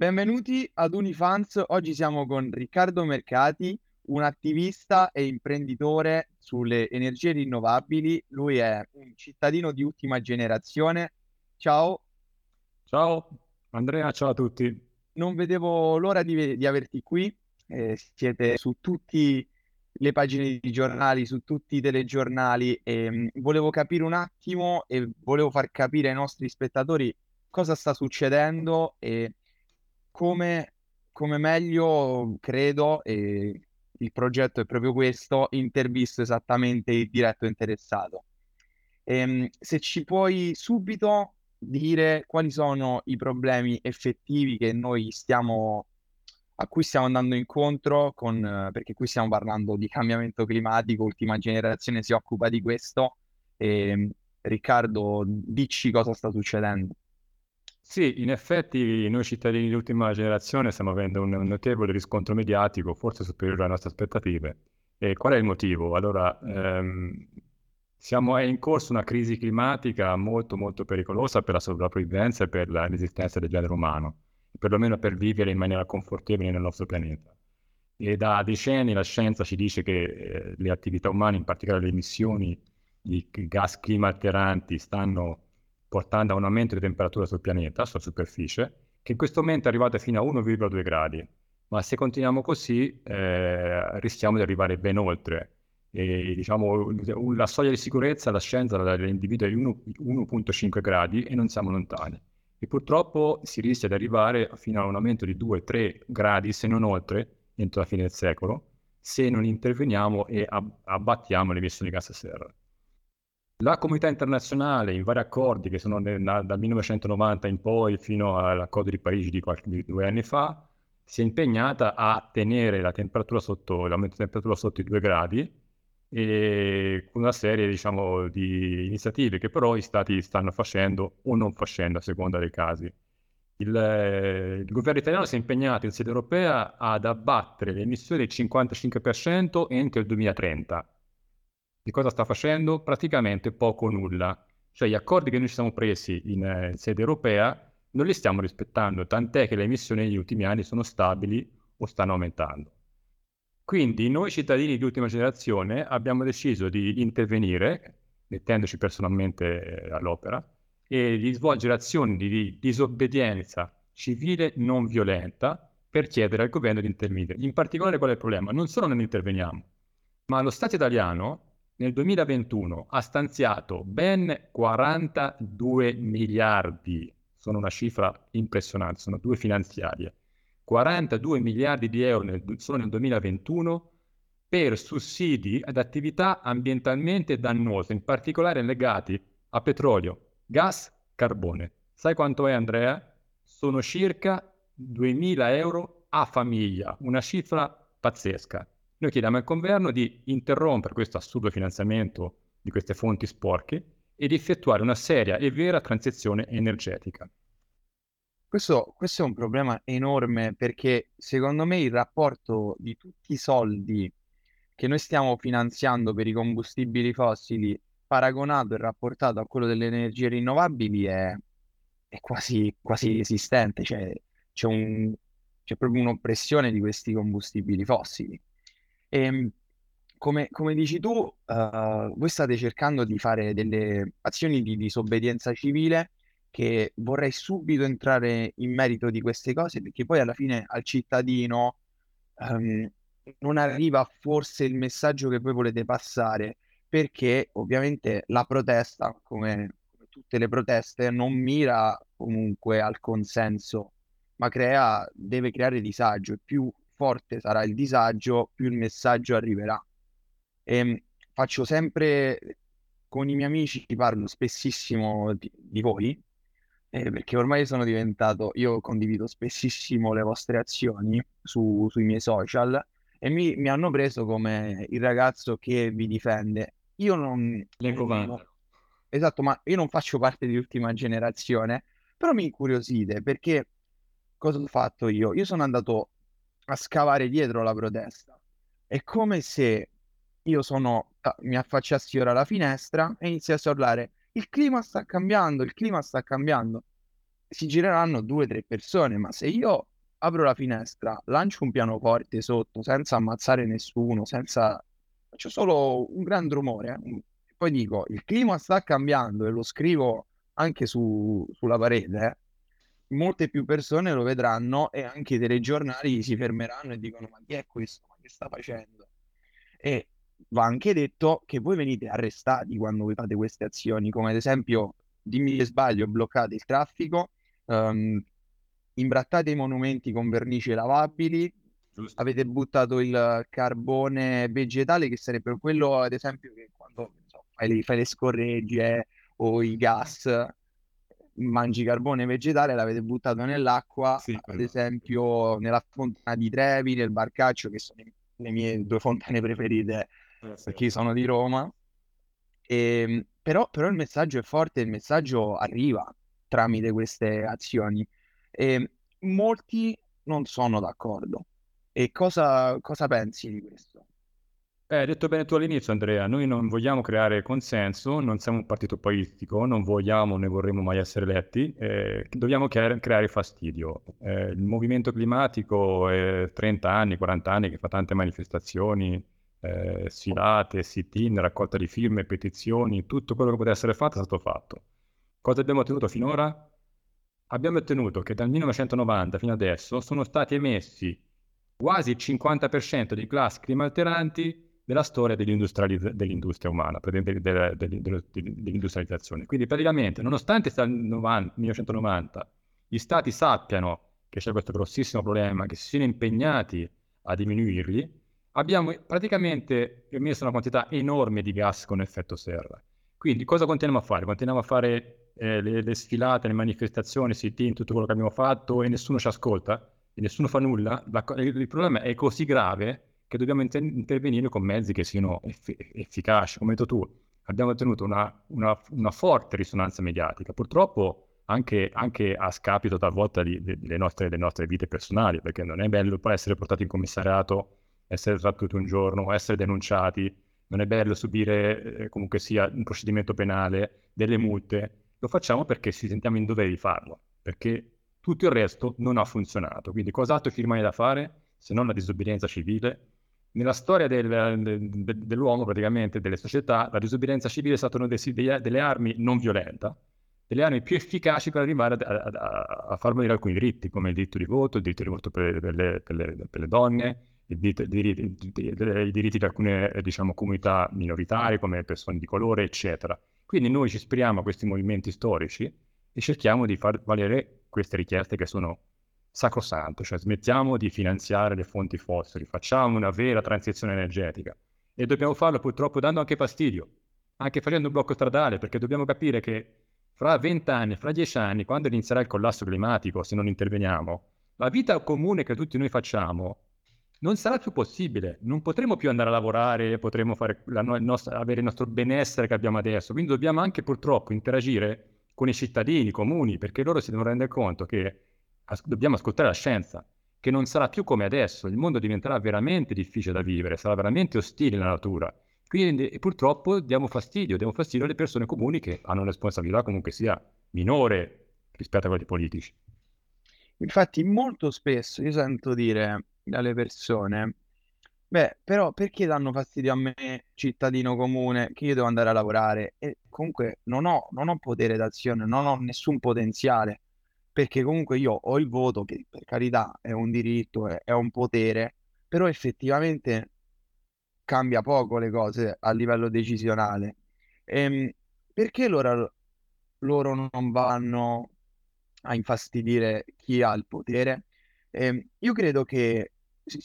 Benvenuti ad Unifans. Oggi siamo con Riccardo Mercati, un attivista e imprenditore sulle energie rinnovabili. Lui è un cittadino di ultima generazione. Ciao. Ciao Andrea, ciao a tutti. Non vedevo l'ora di, di averti qui. Eh, siete su tutte le pagine di giornali, su tutti i telegiornali e mh, volevo capire un attimo e volevo far capire ai nostri spettatori cosa sta succedendo e come, come meglio, credo, e il progetto è proprio questo, intervisto esattamente il diretto interessato. Ehm, se ci puoi subito dire quali sono i problemi effettivi che noi stiamo, a cui stiamo andando incontro, con, perché qui stiamo parlando di cambiamento climatico, ultima generazione si occupa di questo. E, ehm, Riccardo, dici cosa sta succedendo. Sì, in effetti noi cittadini di ultima generazione stiamo avendo un notevole riscontro mediatico, forse superiore alle nostre aspettative. E qual è il motivo? Allora, ehm, siamo, è in corso una crisi climatica molto molto pericolosa per la sopravvivenza e per l'esistenza del genere umano, perlomeno per vivere in maniera confortevole nel nostro pianeta. E da decenni la scienza ci dice che eh, le attività umane, in particolare le emissioni di gas climalteranti, stanno portando a un aumento di temperatura sul pianeta, sulla superficie, che in questo momento è arrivato fino a 1,2 gradi. Ma se continuiamo così eh, rischiamo di arrivare ben oltre. E, diciamo, la soglia di sicurezza, la scienza la individua di 1,5 gradi e non siamo lontani. E purtroppo si rischia di arrivare fino a un aumento di 2-3 gradi, se non oltre, entro la fine del secolo, se non interveniamo e ab- abbattiamo le emissioni di gas serra. La comunità internazionale, in vari accordi che sono nel, dal 1990 in poi fino all'accordo di Parigi di, qualche, di due anni fa, si è impegnata a tenere la temperatura sotto, l'aumento di temperatura sotto i due gradi e con una serie diciamo, di iniziative che però gli stati stanno facendo o non facendo a seconda dei casi. Il, il, governo italiano si è impegnato in sede europea ad abbattere le emissioni del 55% entro il 2030 di cosa sta facendo? Praticamente poco o nulla. Cioè gli accordi che noi ci siamo presi in, eh, sede europea non li stiamo rispettando, tant'è che le emissioni negli ultimi anni sono stabili o stanno aumentando. Quindi noi cittadini di ultima generazione abbiamo deciso di intervenire, mettendoci personalmente eh, all'opera, e di svolgere azioni di disobbedienza civile non violenta per chiedere al governo di intervenire. In particolare qual è il problema? Non solo non interveniamo, ma lo Stato italiano nel 2021 ha stanziato ben 42 miliardi, sono una cifra impressionante, sono due finanziarie, 42 miliardi di euro nel, solo nel 2021 per sussidi ad attività ambientalmente dannose, in particolare legati a petrolio, gas, carbone. Sai quanto è Andrea? Sono circa 2.000 euro a famiglia, una cifra pazzesca. Noi chiediamo al governo di interrompere questo assurdo finanziamento di queste fonti sporche e di effettuare una seria e vera transizione energetica. Questo, questo, è un problema enorme perché secondo me il rapporto di tutti i soldi che noi stiamo finanziando per i combustibili fossili paragonato e rapportato a quello delle energie rinnovabili è, è quasi, quasi esistente, cioè c'è, un, c'è proprio un'oppressione di questi combustibili fossili. E, ehm, come, come dici tu, uh, voi state cercando di fare delle azioni di disobbedienza civile che vorrei subito entrare in merito di queste cose perché poi alla fine al cittadino um, non arriva forse il messaggio che voi volete passare perché ovviamente la protesta, come tutte le proteste, non mira comunque al consenso, ma crea, deve creare disagio. E più forte sarà il disagio, più il messaggio arriverà. E ehm, faccio sempre con i miei amici, parlo spessissimo di, di voi, eh, perché ormai sono diventato, io condivido spessissimo le vostre azioni su, sui miei social e mi, mi, hanno preso come il ragazzo che vi difende. Io non... Le comando. Esatto, ma io non faccio parte di ultima generazione, però mi incuriosite perché cosa ho fatto io? Io sono andato a scavare dietro la protesta. È come se io sono, mi affacciassi ora alla finestra e iniziassi a urlare il clima sta cambiando, il clima sta cambiando. si gireranno due o tre persone, ma se io apro la finestra, lancio un pianoforte sotto senza ammazzare nessuno, senza... faccio solo un gran rumore, eh? poi dico il clima sta cambiando e lo scrivo anche su, sulla parete, eh? Molte più persone lo vedranno e anche i telegiornali si fermeranno e dicono ma chi è questo? Ma che sta facendo? E va anche detto che voi venite arrestati quando voi fate queste azioni, come ad esempio, dimmi che sbaglio, bloccate il traffico, um, imbrattate i monumenti con vernici lavabili, Giusto. avete buttato il carbone vegetale che sarebbe quello ad esempio che quando so, fai, le, fai le scorregge o i gas mangi carbone vegetale l'avete buttato nell'acqua, sì, ad esempio nella fontana di Trevi, nel Barcaccio, che sono le mie due fontane preferite eh, sì. perché sono di Roma. E, ehm, però, però, il messaggio è forte, il messaggio arriva tramite queste azioni e ehm, molti non sono d'accordo. E cosa, cosa pensi di questo? Eh, hai detto bene tu all'inizio, Andrea, noi non vogliamo creare consenso, non siamo un partito politico, non vogliamo né vorremmo mai essere eletti, eh, dobbiamo creare, creare fastidio. Eh, il movimento climatico è 30 anni, 40 anni che fa tante manifestazioni, eh, sfilate, sit-in, raccolta di firme, petizioni, tutto quello che poteva essere fatto è stato fatto. Cosa abbiamo ottenuto finora? Abbiamo ottenuto che dal 1990 fino adesso sono stati emessi quasi il 50% di gas climalteranti della storia dell'industria umana, dell'industrializzazione. Quindi praticamente, nonostante dal 1990 gli stati sappiano che c'è questo grossissimo problema, che si siano impegnati a diminuirli, abbiamo praticamente emesso una quantità enorme di gas con effetto serra. Quindi cosa continuiamo a fare? Continuiamo a fare eh, le, le, sfilate, le manifestazioni, sit-in, tutto quello che abbiamo fatto e nessuno ci ascolta e nessuno fa nulla? La, il problema è così grave che dobbiamo inter- intervenire con mezzi che siano eff- efficaci. Come hai detto tu, abbiamo ottenuto una, una, una forte risonanza mediatica, purtroppo anche, anche a scapito talvolta di, di, delle, nostre, delle, nostre, vite personali, perché non è bello poi essere portati in commissariato, essere trattenuti un giorno, essere denunciati, non è bello subire eh, comunque sia un procedimento penale, delle multe, lo facciamo perché ci sentiamo in dovere di farlo, perché tutto il resto non ha funzionato. Quindi cos'altro ci rimane da fare se non la disobbedienza civile nella storia del, del, dell'uomo, praticamente, delle società, la disobbedienza civile è stata una delle, delle armi non violenta, delle armi più efficaci per arrivare a, a, a, far morire alcuni diritti, come il diritto di voto, il diritto di voto per, per, le, per, le, per le, donne, i diritti, diritti di alcune diciamo, comunità minoritarie, come persone di colore, eccetera. Quindi noi ci ispiriamo a questi movimenti storici e cerchiamo di far valere queste richieste che sono sacrosanto, cioè smettiamo di finanziare le fonti fossili, facciamo una vera transizione energetica e dobbiamo farlo purtroppo dando anche fastidio, anche facendo un blocco stradale, perché dobbiamo capire che fra 20 anni, fra 10 anni, quando inizierà il collasso climatico, se non interveniamo, la vita comune che tutti noi facciamo non sarà più possibile, non potremo più andare a lavorare, potremo no- il avere il nostro benessere che abbiamo adesso, quindi dobbiamo anche purtroppo interagire con i cittadini comuni, perché loro si devono rendere conto che as- dobbiamo ascoltare la scienza, che non sarà più come adesso, il mondo diventerà veramente difficile da vivere, sarà veramente ostile la natura. Quindi purtroppo diamo fastidio, diamo fastidio alle persone comuni che hanno una responsabilità comunque sia minore rispetto a quelli politici. Infatti molto spesso io sento dire dalle persone, beh, però perché danno fastidio a me, cittadino comune, che io devo andare a lavorare? E comunque non ho, non ho potere d'azione, non ho nessun potenziale perché comunque io ho il voto, che per carità è un diritto, è, è un potere, però effettivamente cambia poco le cose a livello decisionale. Ehm, perché loro, loro non vanno a infastidire chi ha il potere? Ehm, io credo che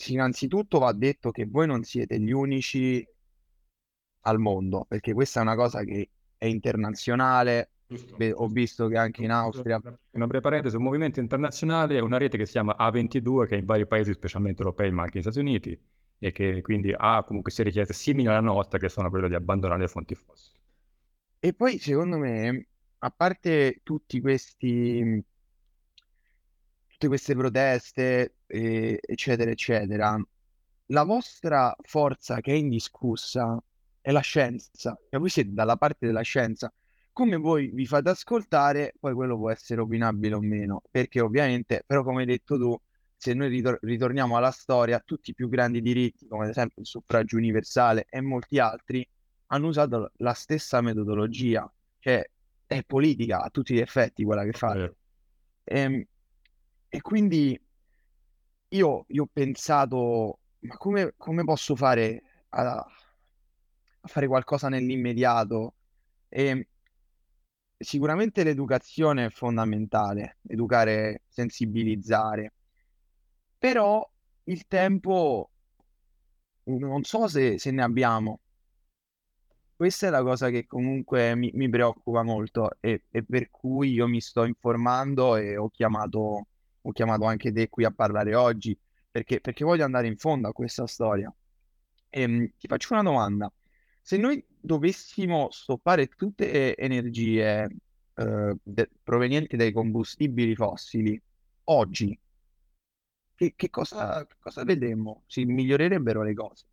innanzitutto va detto che voi non siete gli unici al mondo, perché questa è una cosa che è internazionale, Beh, ho visto che anche in Austria. Una breve parentesi, un movimento internazionale è una rete che si chiama A22, che è in vari paesi, specialmente europei, ma anche negli Stati Uniti, e che quindi ha comunque sia richieste simili alla nostra, che sono quelle di abbandonare le fonti fossili. E poi, secondo me, a parte tutti questi, tutte queste proteste, eh, eccetera, eccetera, la vostra forza che è indiscussa è la scienza. Cioè, voi siete dalla parte della scienza come voi vi fate ascoltare, poi quello può essere opinabile o meno, perché ovviamente, però come hai detto tu, se noi ritor- ritorniamo alla storia, tutti i più grandi diritti, come ad esempio il suffragio universale e molti altri, hanno usato la stessa metodologia, cioè è politica a tutti gli effetti quella che fate. E, e quindi io, io ho pensato, ma come, come posso fare a, a fare qualcosa nell'immediato? E sicuramente l'educazione è fondamentale, educare, sensibilizzare, però il tempo non so se, se ne abbiamo. Questa è la cosa che comunque mi, mi preoccupa molto e, e per cui io mi sto informando e ho chiamato, ho chiamato anche te qui a parlare oggi perché, perché voglio andare in fondo a questa storia. E, ehm, ti faccio una domanda. Se noi dovessimo stoppare tutte le energie eh, de- provenienti dai combustibili fossili oggi, che, che cosa, cosa vedremmo? Si migliorerebbero le cose?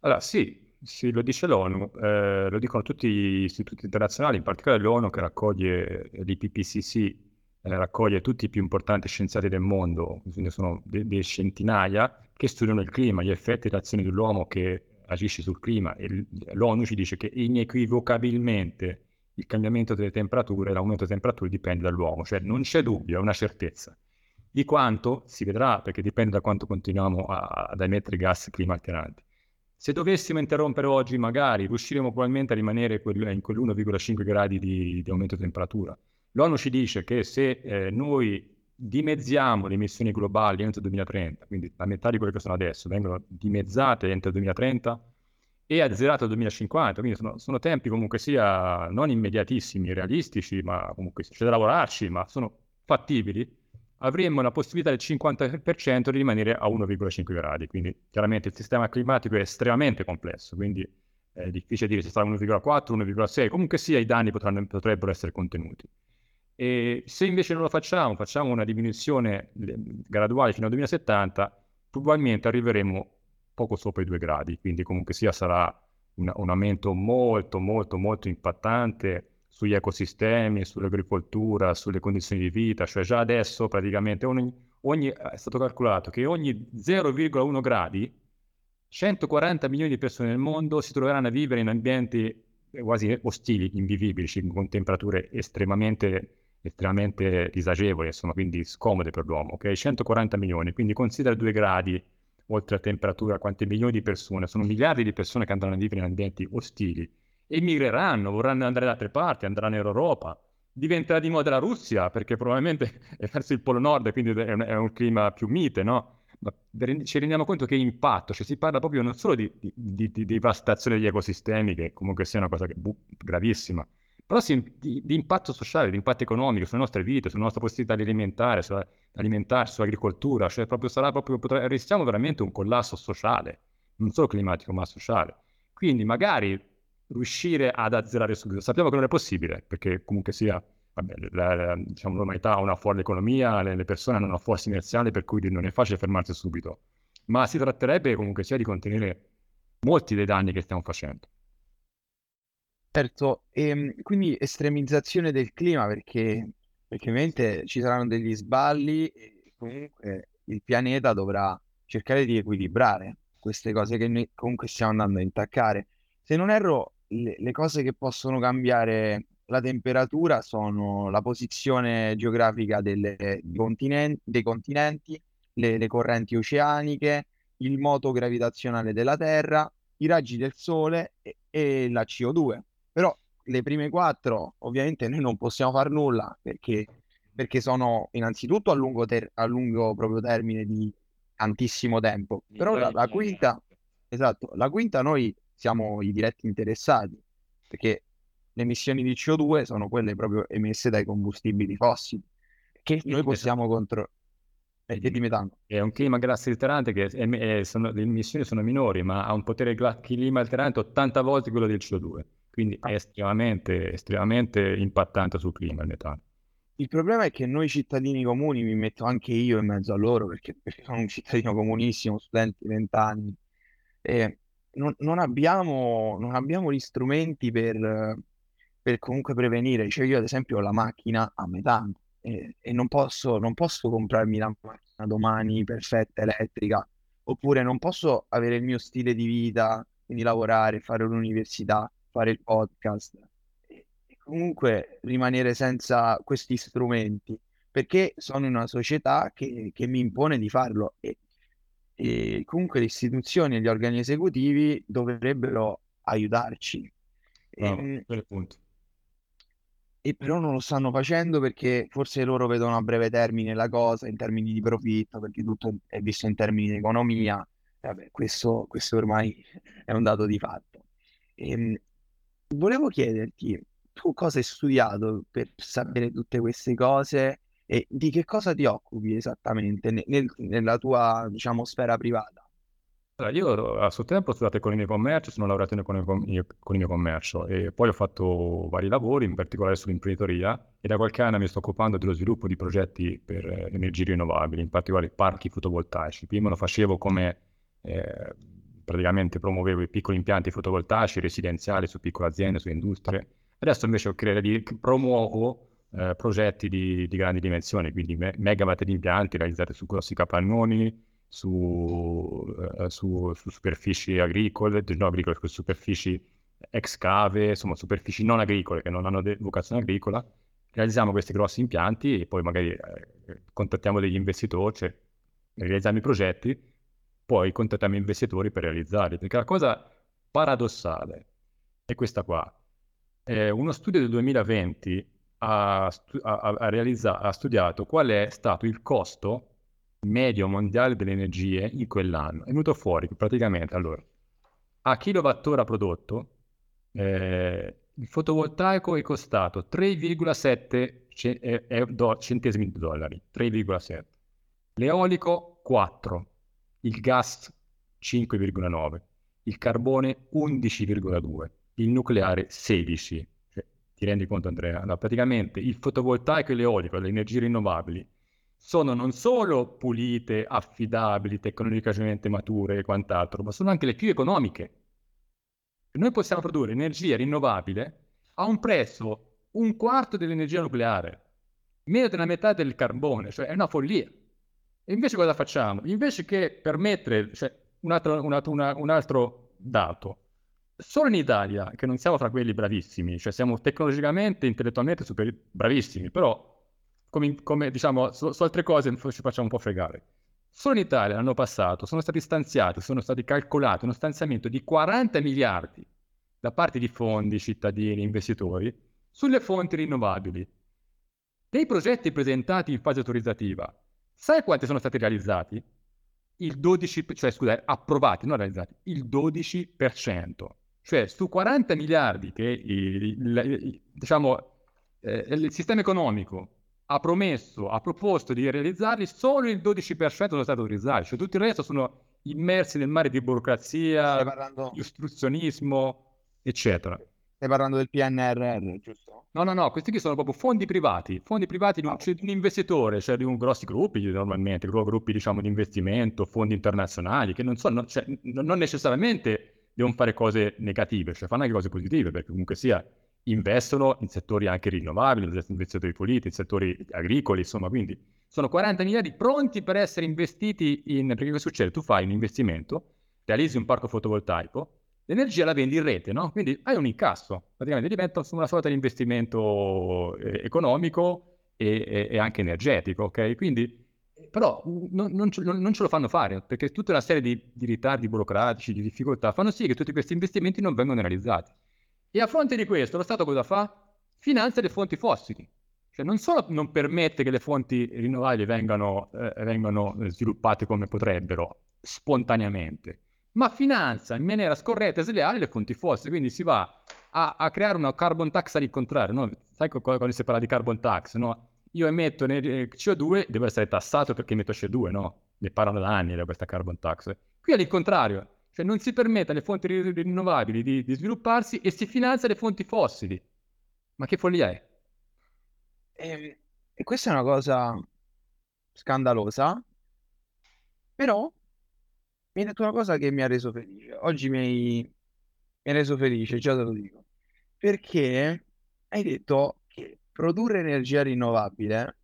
Allora, sì, sì, lo dice l'ONU, eh, lo dicono tutti gli istituti internazionali, in particolare l'ONU che raccoglie l'IPPCC, eh, raccoglie tutti i più importanti scienziati del mondo, quindi sono delle de centinaia, che studiano il clima, gli effetti e le azioni dell'uomo che agisce sul clima. E L'ONU ci dice che inequivocabilmente il cambiamento delle temperature, l'aumento delle temperature dipende dall'uomo, cioè non c'è dubbio, è una certezza. Di quanto si vedrà, perché dipende da quanto continuiamo a, ad emettere gas clima alteranti. Se dovessimo interrompere oggi, magari riusciremo probabilmente a rimanere in quell'1,5 gradi di, di, aumento di temperatura. L'ONU ci dice che se eh, noi dimezziamo le emissioni globali entro il 2030, quindi la metà di quelle che sono adesso vengono dimezzate entro il 2030 e azzerate nel 2050, quindi sono, sono, tempi comunque sia non immediatissimi, realistici, ma comunque c'è da lavorarci, ma sono fattibili avremmo la possibilità del 50% di rimanere a 1,5 gradi. Quindi chiaramente il sistema climatico è estremamente complesso, quindi è difficile dire se sarà 1,4, 1,6, comunque sia i danni potranno, potrebbero essere contenuti. E se invece non lo facciamo, facciamo una diminuzione graduale fino al 2070, probabilmente arriveremo poco sopra i 2 gradi, quindi comunque sia sarà un, un aumento molto molto molto impattante sugli ecosistemi, sull'agricoltura, sulle condizioni di vita, cioè già adesso praticamente ogni, ogni, è stato calcolato che ogni 0,1 gradi 140 milioni di persone nel mondo si troveranno a vivere in ambienti quasi ostili, invivibili, con temperature estremamente, estremamente disagevoli, insomma, quindi scomode per l'uomo, ok? 140 milioni, quindi considera 2 gradi oltre a temperatura, quante milioni di persone, sono miliardi di persone che andranno a vivere in ambienti ostili emigreranno, vorranno andare da altre parti, andranno in Europa. Diventerà di moda la Russia, perché probabilmente è verso il Polo Nord, quindi è un, è un clima più mite, no? Ma ci rendiamo conto che impatto, cioè si parla proprio non solo di, di, di, di devastazione degli ecosistemi, che comunque sia una cosa che, bu, gravissima, però sì, di, di, impatto sociale, di impatto economico sulle nostre vite, sulla nostra possibilità di alimentare, sulla, alimentarsi, sull'agricoltura, cioè proprio sarà proprio, potrà, rischiamo veramente un collasso sociale, non solo climatico ma sociale. Quindi magari riuscire ad azzerare subito. Sappiamo che non è possibile, perché comunque sia, vabbè, la, la, diciamo, l'umanità ha una fuori economia, le, le, persone hanno una forza inerziale, per cui non è facile fermarsi subito. Ma si tratterebbe comunque sia di contenere molti dei danni che stiamo facendo. Certo, e ehm, quindi estremizzazione del clima, perché, perché ovviamente ci saranno degli sballi e comunque il pianeta dovrà cercare di equilibrare queste cose che noi comunque stiamo andando a intaccare. Se non erro, le, le cose che possono cambiare la temperatura sono la posizione geografica delle, continenti, dei continenti, le, le, correnti oceaniche, il moto gravitazionale della Terra, i raggi del Sole e, e, la CO2. Però le prime quattro ovviamente noi non possiamo fare nulla perché, perché sono innanzitutto a lungo, ter- a lungo proprio termine di tantissimo tempo. Però la, la quinta, esatto, la quinta noi siamo i diretti interessati, perché le emissioni di CO2 sono quelle proprio emesse dai combustibili fossili, che noi possiamo controllare. E di metano. È un clima gas alterante che è, è, sono, le emissioni sono minori, ma ha un potere clima alterante 80 volte quello del CO2. Quindi è estremamente, estremamente impattante sul clima il metano. Il problema è che noi cittadini comuni, mi metto anche io in mezzo a loro, perché, perché sono un cittadino comunissimo, studente, 20 anni, e non, non abbiamo, non abbiamo gli strumenti per, per comunque prevenire. Cioè io ad esempio ho la macchina a metano e, e non posso, non posso comprarmi la macchina domani perfetta, elettrica, oppure non posso avere il mio stile di vita, quindi lavorare, fare l'università, fare il podcast e, e comunque rimanere senza questi strumenti, perché sono in una società che, che mi impone di farlo e, e comunque le istituzioni e gli organi esecutivi dovrebbero aiutarci. Bravo, e, ehm, punto e però non lo stanno facendo perché forse loro vedono a breve termine la cosa in termini di profitto, perché tutto è visto in termini di economia. Vabbè, questo, questo ormai è un dato di fatto. E, ehm, volevo chiederti, tu cosa hai studiato per sapere tutte queste cose e di che cosa ti occupi esattamente nel, nella tua, diciamo, sfera privata? Allora, io a suo tempo ho studiato economia e commercio, sono laureato in economia, e commercio e poi ho fatto vari lavori, in particolare sull'imprenditoria e da qualche anno mi sto occupando dello sviluppo di progetti per eh, energie rinnovabili, in particolare parchi fotovoltaici. Prima lo facevo come eh, praticamente promuovevo i piccoli impianti fotovoltaici residenziali su piccole aziende, su industrie. Adesso invece di, promuovo eh, progetti di, di, grandi dimensioni, quindi me, megawatt di impianti realizzati su grossi capannoni, su, eh, su, su, superfici agricole, no agricole, su superfici ex cave, insomma superfici non agricole che non hanno de- vocazione agricola, realizziamo questi grossi impianti e poi magari eh, contattiamo degli investitori, cioè realizziamo i progetti, poi contattiamo investitori per realizzarli, perché la cosa paradossale è questa qua. Eh, uno studio del 2020 ha, stu- ha, ha, realizza- ha studiato qual è stato il costo medio mondiale delle energie in quell'anno. È venuto fuori che praticamente, allora, a kilowattora prodotto, eh, il fotovoltaico è costato 3,7 ce- eh, do- centesimi di dollari, 3,7. L'eolico 4, il gas 5,9, il carbone 11,2, il nucleare 16. Cioè, ti rendi conto Andrea? Allora, praticamente il fotovoltaico e l'eolico, le energie rinnovabili, sono non solo pulite, affidabili, tecnologicamente mature e quant'altro, ma sono anche le più economiche. Noi possiamo produrre energia rinnovabile a un prezzo un quarto dell'energia nucleare, meno della metà del carbone, cioè è una follia. E invece cosa facciamo? Invece che permettere, cioè, un altro, un altro, un altro dato, solo in Italia, che non siamo fra quelli bravissimi, cioè siamo tecnologicamente, intellettualmente super bravissimi, però come, come diciamo, su, su, altre cose ci facciamo un po' fregare. Solo in Italia l'anno passato sono stati stanziati, sono stati calcolati uno stanziamento di 40 miliardi da parte di fondi, cittadini, investitori sulle fonti rinnovabili. Dei progetti presentati in fase autorizzativa, sai quanti sono stati realizzati? Il 12, cioè scusa, approvati, non realizzati, il 12%. Cioè su 40 miliardi che il, diciamo, eh, il sistema economico ha promesso, ha proposto di realizzarli, solo il 12% sono stati autorizzati, cioè tutto il resto sono immersi nel mare di burocrazia, parlando... di ostruzionismo, eccetera. Stai parlando del PNRR, giusto? No, no, no, questi qui sono proprio fondi privati, fondi privati di un, cioè, di un investitore, cioè di un grossi gruppi normalmente, gruppi diciamo di investimento, fondi internazionali, che non sono, cioè, non necessariamente devono fare cose negative, cioè fanno anche cose positive, perché comunque sia investono in settori anche rinnovabili, in settori puliti, in settori agricoli, insomma, quindi sono 40 miliardi pronti per essere investiti in... perché cosa succede? Tu fai un investimento, realizzi un parco fotovoltaico, l'energia la vendi in rete, no? Quindi hai un incasso, praticamente diventa una sorta di investimento eh, economico e, e, anche energetico, ok? Quindi, però non, non, ce, non, ce, lo fanno fare, perché tutta una serie di, di ritardi burocratici, di difficoltà, fanno sì che tutti questi investimenti non vengano realizzati. E a fronte di questo, lo Stato cosa fa? Finanzia le fonti fossili. Cioè non solo non permette che le fonti rinnovabili vengano, eh, vengano sviluppate come potrebbero, spontaneamente, ma finanzia in maniera scorretta e sleale le fonti fossili. Quindi si va a, a creare una carbon tax al contrario. No? Sai quando si parla di carbon tax? No? Io emetto CO2, devo essere tassato perché emetto CO2, no? Ne parlano da anni da questa carbon tax. Qui è il contrario. Cioè non si permette alle fonti rinnovabili di, di svilupparsi e si finanzia le fonti fossili. Ma che follia è? E, ehm, e questa è una cosa scandalosa, però mi hai detto una cosa che mi ha reso felice. Oggi mi hai, mi hai reso felice, già te lo dico. Perché hai detto che produrre energia rinnovabile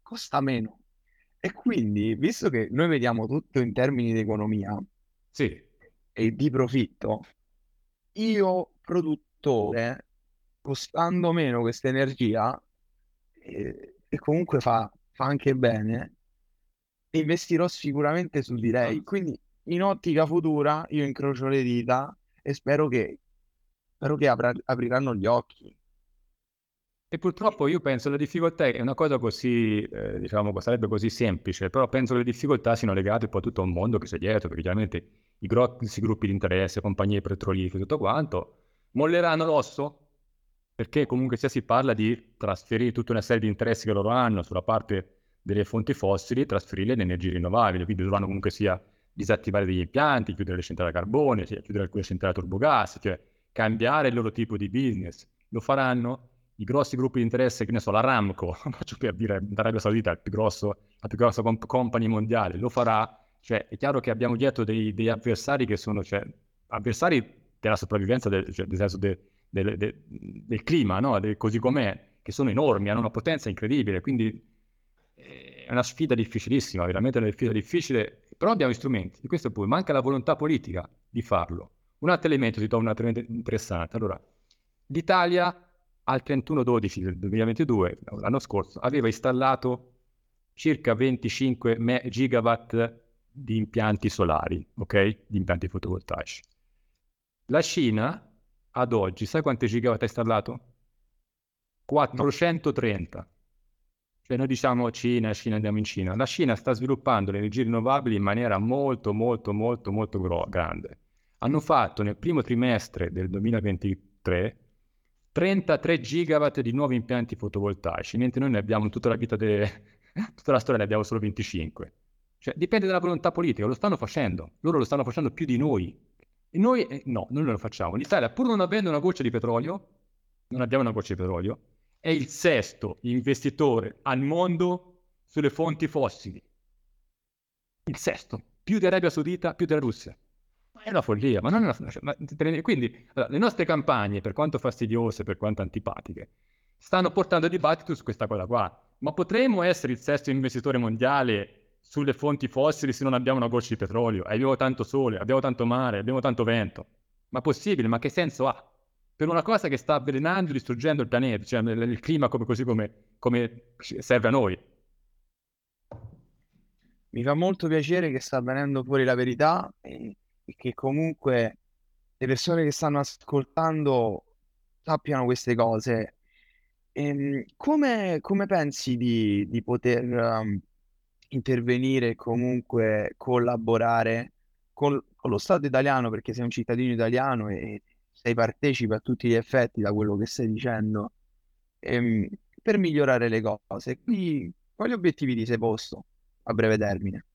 costa meno. E quindi, visto che noi vediamo tutto in termini di economia sì. e di profitto, io produttore, costando meno questa energia, e, e comunque fa, fa anche bene, investirò sicuramente su di lei. Quindi in ottica futura io incrocio le dita e spero che, spero che apra- apriranno gli occhi. E purtroppo io penso la difficoltà è una cosa così, eh, diciamo, sarebbe così semplice, però penso che le difficoltà siano legate poi a tutto un mondo che c'è dietro, perché chiaramente i grossi gruppi di interesse, compagnie petrolifere, tutto quanto, molleranno l'osso perché comunque sia si parla di trasferire tutta una serie di interessi che loro hanno sulla parte delle fonti fossili trasferirle in energie rinnovabili, quindi dovranno comunque sia disattivare degli impianti, chiudere le centrali a carbone, cioè chiudere alcune centrali a turbogas, cioè cambiare il loro tipo di business. Lo faranno i grossi gruppi di interesse, che ne so, la Ramco, faccio per dire, l'Arabia Saudita è più grosso, la più grossa comp- company mondiale, lo farà. Cioè, è chiaro che abbiamo dietro dei, degli avversari che sono, cioè, avversari della sopravvivenza, del, cioè, nel senso de, de, de, del clima, no? così com'è, che sono enormi, hanno una potenza incredibile, quindi eh, è una sfida difficilissima, veramente una sfida difficile, però abbiamo gli strumenti, di questo poi manca la volontà politica di farlo. Un altro elemento si trova un altro elemento interessante. Allora, l'Italia al 31-12 del 2022, l'anno scorso, aveva installato circa 25 gigawatt di impianti solari, ok? Di impianti fotovoltaici. La Cina ad oggi, sai quanti gigawatt ha installato? 430. Cioè noi diciamo Cina, Cina, andiamo in Cina. La Cina sta sviluppando le energie rinnovabili in maniera molto, molto, molto, molto gro- grande. Hanno fatto nel primo trimestre del 2023 33 gigawatt di nuovi impianti fotovoltaici, mentre noi ne abbiamo tutta la vita, de... tutta la storia ne abbiamo solo 25. Cioè dipende dalla volontà politica, lo stanno facendo. Loro lo stanno facendo più di noi. E noi eh, no, noi non lo facciamo. L'Italia, pur non avendo una goccia di petrolio, non abbiamo una goccia di petrolio, è il sesto investitore al mondo sulle fonti fossili. Il sesto, più di Arabia Saudita, più della Russia. Ma è una follia, ma non è una... Ma, quindi allora, le nostre campagne, per quanto fastidiose, per quanto antipatiche, stanno portando dibattito su questa cosa qua. Ma potremmo essere il sesto investitore mondiale sulle fonti fossili se non abbiamo una goccia di petrolio, abbiamo tanto sole, abbiamo tanto mare, abbiamo tanto vento. Ma possibile? Ma che senso ha? Per una cosa che sta avvelenando e distruggendo il pianeta, cioè il clima come, così come, come serve a noi. Mi fa molto piacere che sta venendo fuori la verità e, che comunque le persone che stanno ascoltando sappiano queste cose. E, ehm, come, come pensi di, di poter um, intervenire e comunque collaborare con, con, lo Stato italiano perché sei un cittadino italiano e sei partecipe a tutti gli effetti da quello che stai dicendo ehm, per migliorare le cose. Quindi, quali obiettivi ti sei posto a breve termine?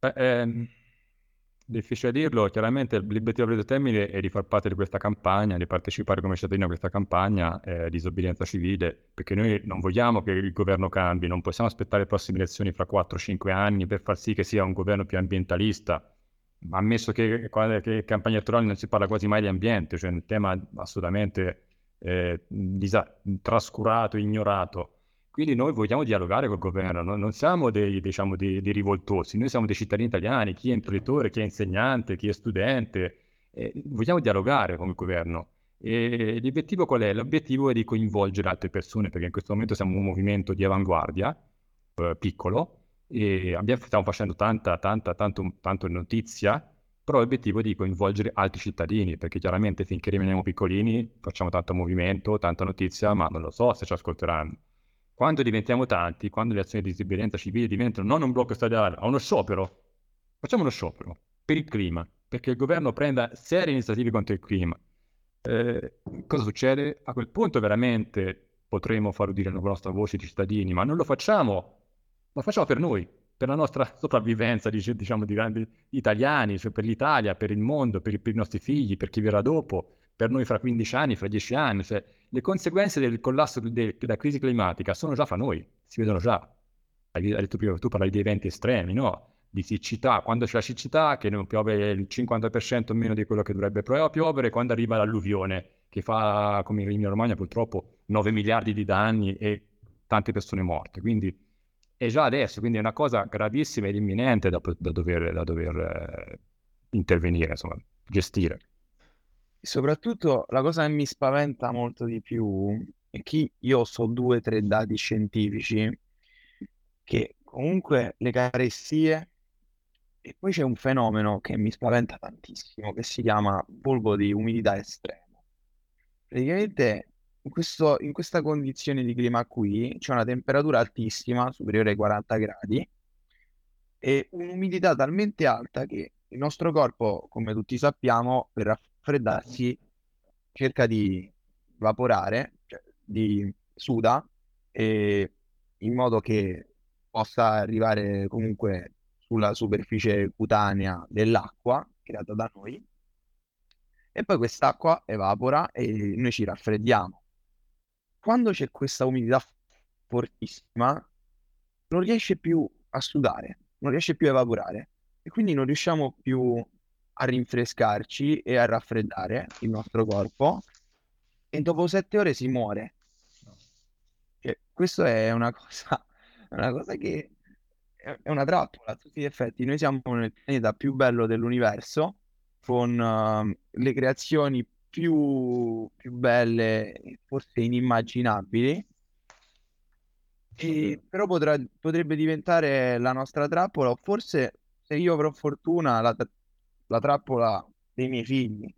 Beh, ehm Difficile dirlo, chiaramente l'obiettivo a breve termine è di far parte di questa campagna, di partecipare come cittadino a questa campagna eh, di disobbedienza civile, perché noi non vogliamo che il governo cambi, non possiamo aspettare le prossime elezioni fra 4-5 anni per far sì che sia un governo più ambientalista, ammesso che, che campagna elettorale non si parla quasi mai di ambiente, cioè un tema assolutamente eh, disa- trascurato, ignorato. Quindi noi vogliamo dialogare col governo, no? non siamo dei, diciamo, dei, dei, rivoltosi, noi siamo dei cittadini italiani, chi è imprenditore, chi è insegnante, chi è studente, eh, vogliamo dialogare con il governo. E l'obiettivo qual è? L'obiettivo è di coinvolgere altre persone, perché in questo momento siamo un movimento di avanguardia, eh, piccolo, e abbiamo, stiamo facendo tanta, tanta, tanto, tanto notizia, però l'obiettivo è di coinvolgere altri cittadini, perché chiaramente finché rimaniamo piccolini facciamo tanto movimento, tanta notizia, ma non lo so se ci ascolteranno. Quando diventiamo tanti, quando le azioni di disobbedienza civile diventano non un blocco stradale, ma uno sciopero, facciamo uno sciopero per il clima, perché il governo prenda serie iniziative contro il clima. Eh, cosa succede? A quel punto veramente potremo far udire la nostra voce di cittadini, ma non lo facciamo, lo facciamo per noi, per la nostra sopravvivenza, diciamo, di grandi italiani, cioè per l'Italia, per il mondo, per i, per i nostri figli, per chi verrà dopo, per noi fra 15 anni, fra 10 anni. Cioè, le conseguenze del collasso de- della crisi climatica sono già fra noi, si vedono già. Hai detto prima, tu parlavi di eventi estremi, no? Di siccità, quando c'è la siccità che non piove il 50% meno di quello che dovrebbe piovere, quando arriva l'alluvione, che fa, come in Emilia Romagna, purtroppo 9 miliardi di danni e tante persone morte. Quindi è già adesso, quindi è una cosa gravissima ed imminente da, da dover, da dover eh, intervenire, insomma, gestire. E soprattutto la cosa che mi spaventa molto di più è che io so due o tre dati scientifici che comunque le carestie e poi c'è un fenomeno che mi spaventa tantissimo che si chiama polvo di umidità estrema. Praticamente in, questo, in questa condizione di clima qui c'è una temperatura altissima, superiore ai 40 gradi, e un'umidità talmente alta che il nostro corpo, come tutti sappiamo, per raffreddarsi cerca di evaporare, cioè di suda, e in modo che possa arrivare comunque sulla superficie cutanea dell'acqua creata da noi e poi quest'acqua evapora e noi ci raffreddiamo. Quando c'è questa umidità fortissima, non riesce più a sudare, non riesce più a evaporare e quindi non riusciamo più a rinfrescarci e a raffreddare il nostro corpo e dopo sette ore si muore. Cioè, questo è una cosa, una cosa che è una trappola a tutti gli effetti. Noi siamo nel pianeta più bello dell'universo, con uh, le creazioni più, più belle, forse inimmaginabili. E, però potrà, potrebbe diventare la nostra trappola, o forse se io avrò fortuna, la, la trappola dei miei figli.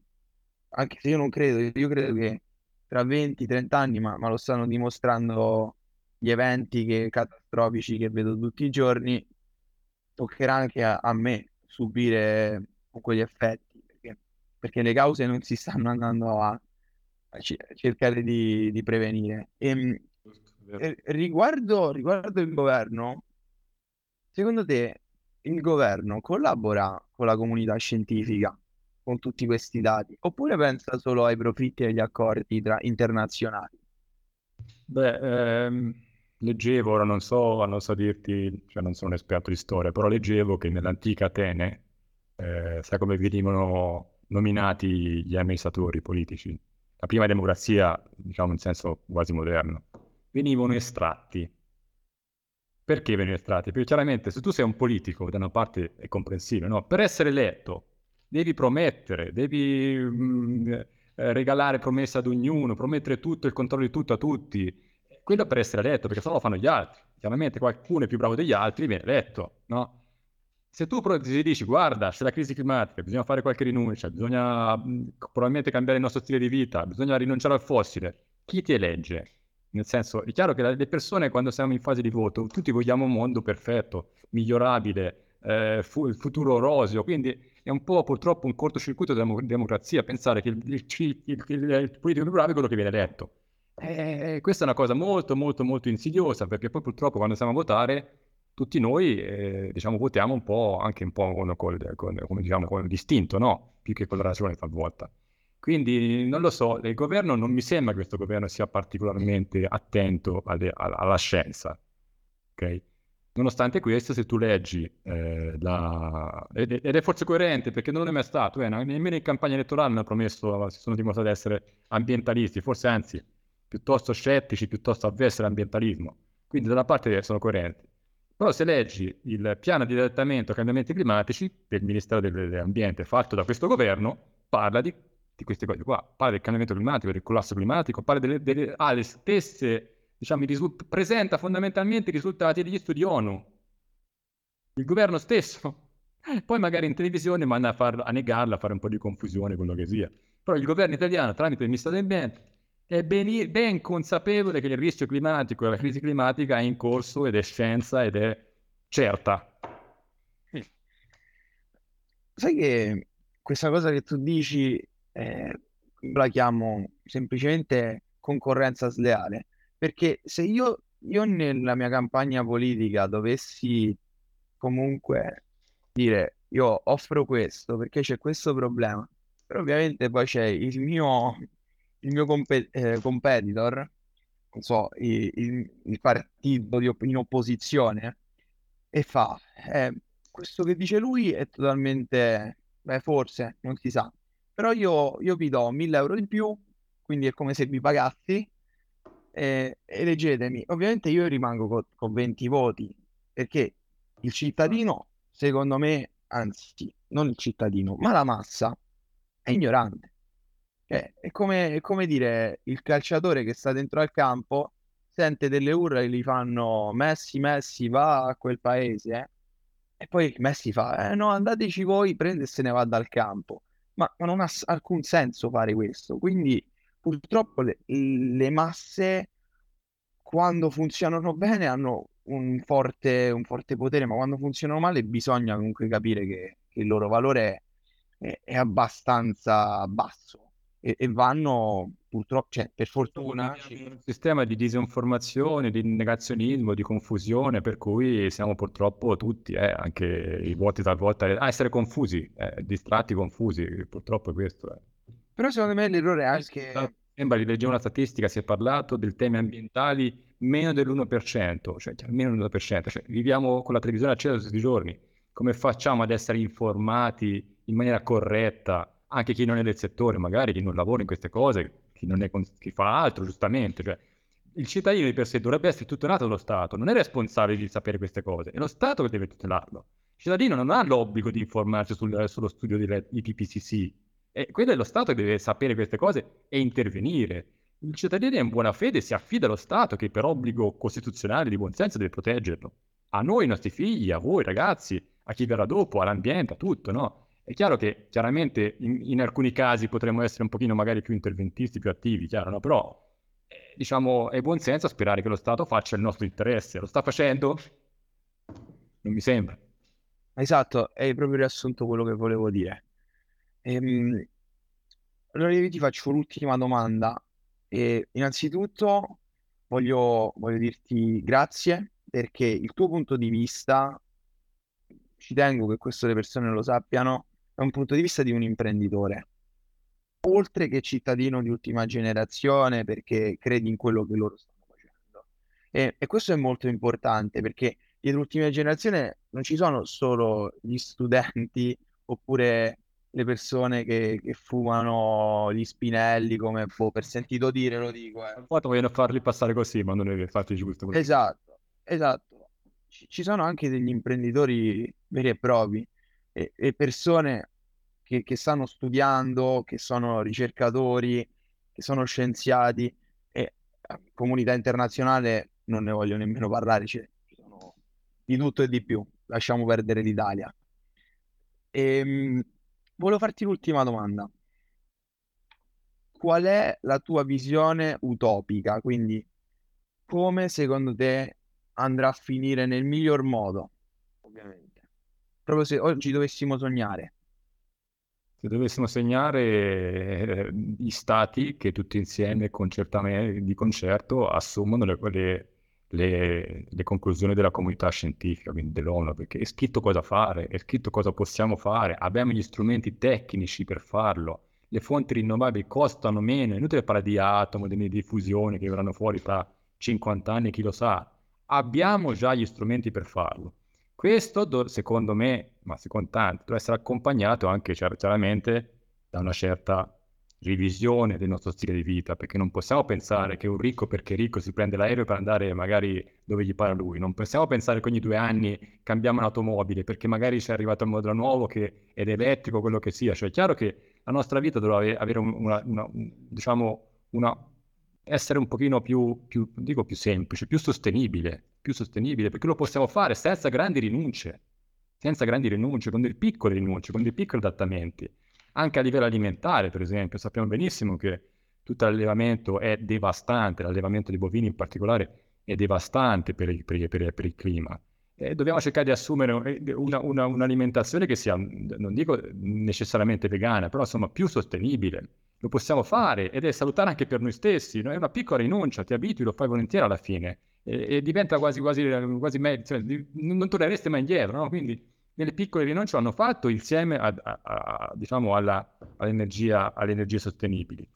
Anche se io non credo, io credo che tra 20-30 anni, ma, ma lo stanno dimostrando gli eventi che, catastrofici che vedo tutti i giorni, toccherà anche a, a me subire quegli effetti, perché, le cause non si stanno andando a, a cercare di, di prevenire. Ehm, e, riguardo, riguardo il governo, secondo te il governo collabora con la comunità scientifica con tutti questi dati oppure pensa solo ai profitti e agli accordi tra, internazionali? Beh, ehm, leggevo, ora non so, non so dirti, cioè non sono un esperto di storia, però leggevo che nell'antica Atene, eh, sai come venivano nominati gli amministratori politici? La prima democrazia, diciamo in senso quasi moderno, venivano estratti. Perché venivano estratti? Perché chiaramente se tu sei un politico, da una parte è comprensibile, no? Per essere eletto devi promettere, devi mh, mm, eh, regalare promesse ad ognuno, promettere tutto, il controllo di tutto a tutti quello per essere eletto, perché sennò lo fanno gli altri. Chiaramente qualcuno è più bravo degli altri, viene eletto, no? Se tu dici, guarda, c'è la crisi climatica, bisogna fare qualche rinuncia, bisogna mh, probabilmente cambiare il nostro stile di vita, bisogna rinunciare al fossile, chi ti elegge? Nel senso, è chiaro che le persone quando siamo in fase di voto, tutti vogliamo un mondo perfetto, migliorabile, eh, fu- il futuro roseo, quindi è un po' purtroppo un cortocircuito della democrazia pensare che il, il, il, il politico più bravo è quello che viene eletto. Eh, questa è una cosa molto, molto, molto insidiosa perché poi purtroppo quando stiamo a votare tutti noi eh, diciamo votiamo un po' anche un po' con, con, con, come diciamo, con l'istinto, no? Più che con la ragione talvolta. Quindi non lo so, il governo non mi sembra che questo governo sia particolarmente attento alle, alla, alla, scienza. Ok? Nonostante questo, se tu leggi eh, la... ed, è forse coerente perché non è mai stato, eh, nemmeno in campagna elettorale hanno promesso, si sono dimostrati essere ambientalisti, forse anzi piuttosto scettici, piuttosto avversi all'ambientalismo. Quindi da una parte sono coerenti. Però se leggi il piano di adattamento ai cambiamenti climatici del Ministero dell'Ambiente fatto da questo governo, parla di, di queste cose qua, parla del cambiamento climatico, del collasso climatico, parla delle, delle, ha le stesse, diciamo, risult- presenta fondamentalmente i risultati degli studi ONU. Il governo stesso. Poi magari in televisione manda a, far, a negarla, a fare un po' di confusione, quello che sia. Però il governo italiano, tramite il Ministero dell'Ambiente, è ben, ben, consapevole che il rischio climatico e la crisi climatica è in corso ed è scienza ed è certa. Sai che questa cosa che tu dici eh, la chiamo semplicemente concorrenza sleale, perché se io, io nella mia campagna politica dovessi comunque dire io offro questo perché c'è questo problema, però ovviamente poi c'è il mio il mio comp- eh, competitor, non so, il, il, il partito op- in opposizione, e fa, eh, questo che dice lui è totalmente, beh, forse, non si sa, però io, io vi do 1000 euro di più, quindi è come se vi pagassi, eh, eleggetemi. Ovviamente io rimango con, con 20 voti, perché il cittadino, secondo me, anzi, non il cittadino, ma la massa è ignorante. Cioè, è come, è come dire il calciatore che sta dentro al campo sente delle urla che gli fanno Messi, Messi, va a quel paese, eh? E poi Messi fa, eh no, andateci voi, prende e se ne va dal campo. Ma, ma non ha alcun senso fare questo. Quindi, purtroppo, le, le masse, quando funzionano bene, hanno un forte, un forte potere, ma quando funzionano male bisogna comunque capire che, che il loro valore è, è abbastanza basso e, e vanno purtroppo, cioè, per fortuna... Un sistema di disinformazione, di negazionismo, di confusione, per cui siamo purtroppo tutti, eh, anche i voti talvolta, a essere confusi, eh, distratti, confusi, purtroppo è questo. Eh. Però secondo me l'errore è anche... Sembra, leggevo una statistica, si è parlato dei temi ambientali meno dell'1%, cioè, cioè meno dell'1%, cioè, viviamo con la televisione accesa tutti i giorni, come facciamo ad essere informati in maniera corretta anche chi non è del settore, magari chi non lavora in queste cose, chi, con... chi fa altro, giustamente. Cioè, il cittadino di per sé dovrebbe essere tutelato dallo Stato, non è responsabile di sapere queste cose, è lo Stato che deve tutelarlo. Il cittadino non ha l'obbligo di informarsi sul, sullo studio delle IPPCC, e quello è lo Stato che deve sapere queste cose e intervenire. Il cittadino in buona fede si affida allo Stato che per obbligo costituzionale di buon senso deve proteggerlo. A noi, ai nostri figli, a voi ragazzi, a chi verrà dopo, all'ambiente, a tutto, no? È chiaro che chiaramente in, in, alcuni casi potremmo essere un pochino magari più interventisti, più attivi, chiaro, no? però eh, diciamo è buon senso sperare che lo Stato faccia il nostro interesse. Lo sta facendo? Non mi sembra. Esatto, hai proprio riassunto quello che volevo dire. Ehm, allora io ti faccio l'ultima domanda. E innanzitutto voglio, voglio dirti grazie perché il tuo punto di vista, ci tengo che questo le persone lo sappiano, da un punto di vista di un imprenditore, oltre che cittadino di ultima generazione, perché credi in quello che loro stanno facendo. E, e questo è molto importante perché dietro generazione non ci sono solo gli studenti oppure le persone che, che fumano gli spinelli, come boh, per sentito dire lo dico. Eh. Infatti vogliono farli passare così, ma non è fatti giusto. Esatto, esatto. Ci, ci sono anche degli imprenditori veri e propri e, e persone che, che, stanno studiando, che sono ricercatori, che sono scienziati e comunità internazionale non ne voglio nemmeno parlare, cioè, ci sono di tutto e di più, lasciamo perdere l'Italia. E, ehm, volevo farti l'ultima domanda. Qual è la tua visione utopica? Quindi, come secondo te andrà a finire nel miglior modo? Ovviamente proprio se oggi dovessimo sognare. Se dovessimo segnare eh, gli stati che tutti insieme di concerto assumono le, le, le, le, conclusioni della comunità scientifica, quindi dell'ONU, perché è scritto cosa fare, è scritto cosa possiamo fare, abbiamo gli strumenti tecnici per farlo, le fonti rinnovabili costano meno, è inutile parlare di atomo, di diffusione che verranno fuori tra 50 anni, chi lo sa, abbiamo già gli strumenti per farlo. Questo, secondo me, ma secondo tanti, deve essere accompagnato anche chiaramente da una certa revisione del nostro stile di vita, perché non possiamo pensare che un ricco perché ricco si prende l'aereo per andare magari dove gli pare lui, non possiamo pensare che ogni due anni cambiamo un'automobile perché magari ci è arrivato il modello nuovo che è elettrico, quello che sia, cioè è chiaro che la nostra vita dovrà avere una, una, diciamo, una, essere un pochino più, più, dico più semplice, più sostenibile, più sostenibile, perché lo possiamo fare senza grandi rinunce, senza grandi rinunce, con delle piccole rinunce, con dei piccoli adattamenti. Anche a livello alimentare, per esempio, sappiamo benissimo che tutto l'allevamento è devastante, l'allevamento di bovini in particolare è devastante per il, per il, per il, per il clima. E dobbiamo cercare di assumere una, una, un'alimentazione che sia, non dico necessariamente vegana, però insomma più sostenibile. Lo possiamo fare ed è salutare anche per noi stessi, no? è una piccola rinuncia, ti abitui, lo fai volentieri alla fine e, e diventa quasi, quasi, quasi meglio, cioè, non tornereste mai indietro, no? Quindi nelle piccole rinunce l'hanno fatto insieme a, a, a, diciamo alla, all'energia, alle energie sostenibili.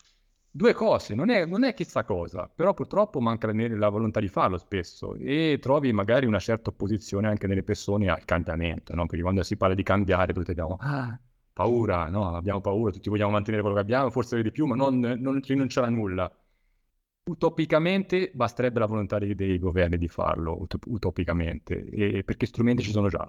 Due cose, non è, non è, chissà cosa, però purtroppo manca la, la, volontà di farlo spesso e trovi magari una certa opposizione anche nelle persone al cambiamento, no? Perché quando si parla di cambiare tutti abbiamo, ah, paura, no? Abbiamo paura, tutti vogliamo mantenere quello che abbiamo, forse di più, ma non, non rinunciare a nulla. Utopicamente basterebbe la volontà dei, dei governi di farlo, ut- utopicamente, e, perché strumenti ci sono già.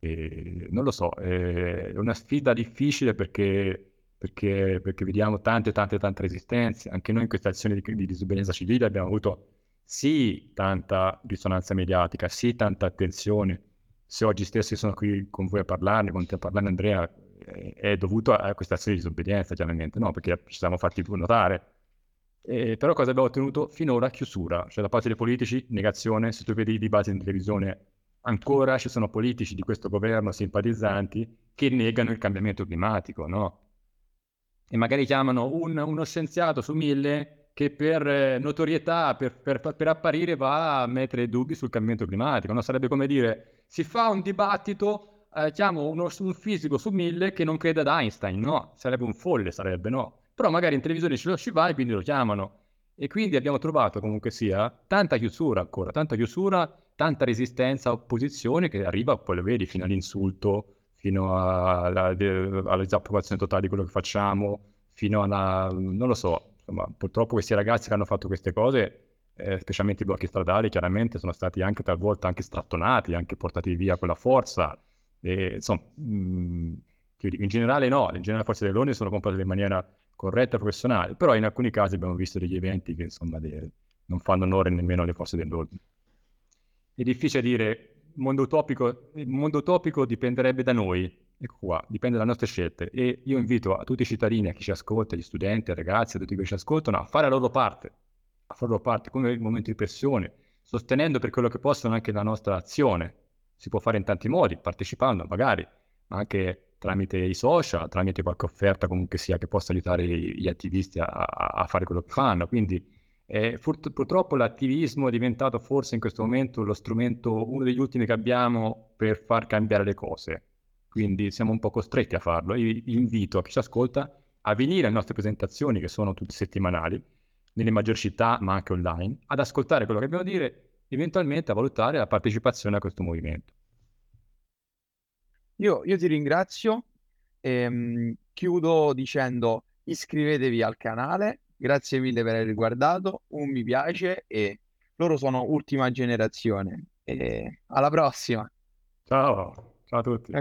E, non lo so, è una sfida difficile perché, perché, perché vediamo tante, tante, tante resistenze. Anche noi in queste azioni di, di disobbedienza civile abbiamo avuto sì tanta risonanza mediatica, sì tanta attenzione. Se oggi stesso sono qui con voi a parlarne, con te a parlare Andrea, è dovuto a questa azione di disobbedienza, chiaramente, no? Perché ci siamo fatti notare eh, però cosa abbiamo ottenuto finora? Chiusura, cioè da parte dei politici negazione, se tu vedi i dibattiti in televisione ancora ci sono politici di questo governo simpatizzanti che negano il cambiamento climatico, no? E magari chiamano un, uno scienziato su mille che per eh, notorietà, per, per, per, apparire, va a mettere dubbi sul cambiamento climatico, no? Sarebbe come dire, si fa un dibattito, eh, chiamo uno, un fisico su mille che non crede ad Einstein, no? Sarebbe un folle, sarebbe, no? però magari in televisione ce lo ci va e quindi lo chiamano. E quindi abbiamo trovato comunque sia tanta chiusura ancora, tanta chiusura, tanta resistenza, opposizione che arriva, poi lo vedi, fino all'insulto, fino alla, alla disapprovazione totale di quello che facciamo, fino alla... non lo so, insomma, purtroppo questi ragazzi che hanno fatto queste cose, eh, specialmente i blocchi stradali, chiaramente sono stati anche talvolta anche strattonati, anche portati via con la forza. E, insomma, mh, mm, in generale no, in generale le forze dell'ordine sono comportate in maniera corretta e professionale, però in alcuni casi abbiamo visto degli eventi che insomma de- non fanno onore nemmeno alle forze dell'ordine. È difficile dire, mondo utopico, il mondo utopico dipenderebbe da noi, ecco qua, dipende dalle nostre scelte e io invito a tutti i cittadini, a chi ci ascolta, gli studenti, ai ragazzi, a tutti che ci ascoltano, a fare la loro parte, a fare la loro parte come il momento di pressione, sostenendo per quello che possono anche la nostra azione. Si può fare in tanti modi, partecipando magari, ma anche tramite i social, tramite qualche offerta comunque sia che possa aiutare gli attivisti a, a fare quello che fanno. Quindi eh, pur, purtroppo l'attivismo è diventato forse in questo momento lo strumento, uno degli ultimi che abbiamo per far cambiare le cose. Quindi siamo un po' costretti a farlo. Io invito a chi ci ascolta a venire alle nostre presentazioni, che sono tutte settimanali, nelle maggiori città, ma anche online, ad ascoltare quello che abbiamo a dire, eventualmente a valutare la partecipazione a questo movimento. Io, io ti ringrazio. Ehm, chiudo dicendo iscrivetevi al canale. Grazie mille per aver guardato. Un mi piace e loro sono ultima generazione. E alla prossima. Ciao, ciao a tutti.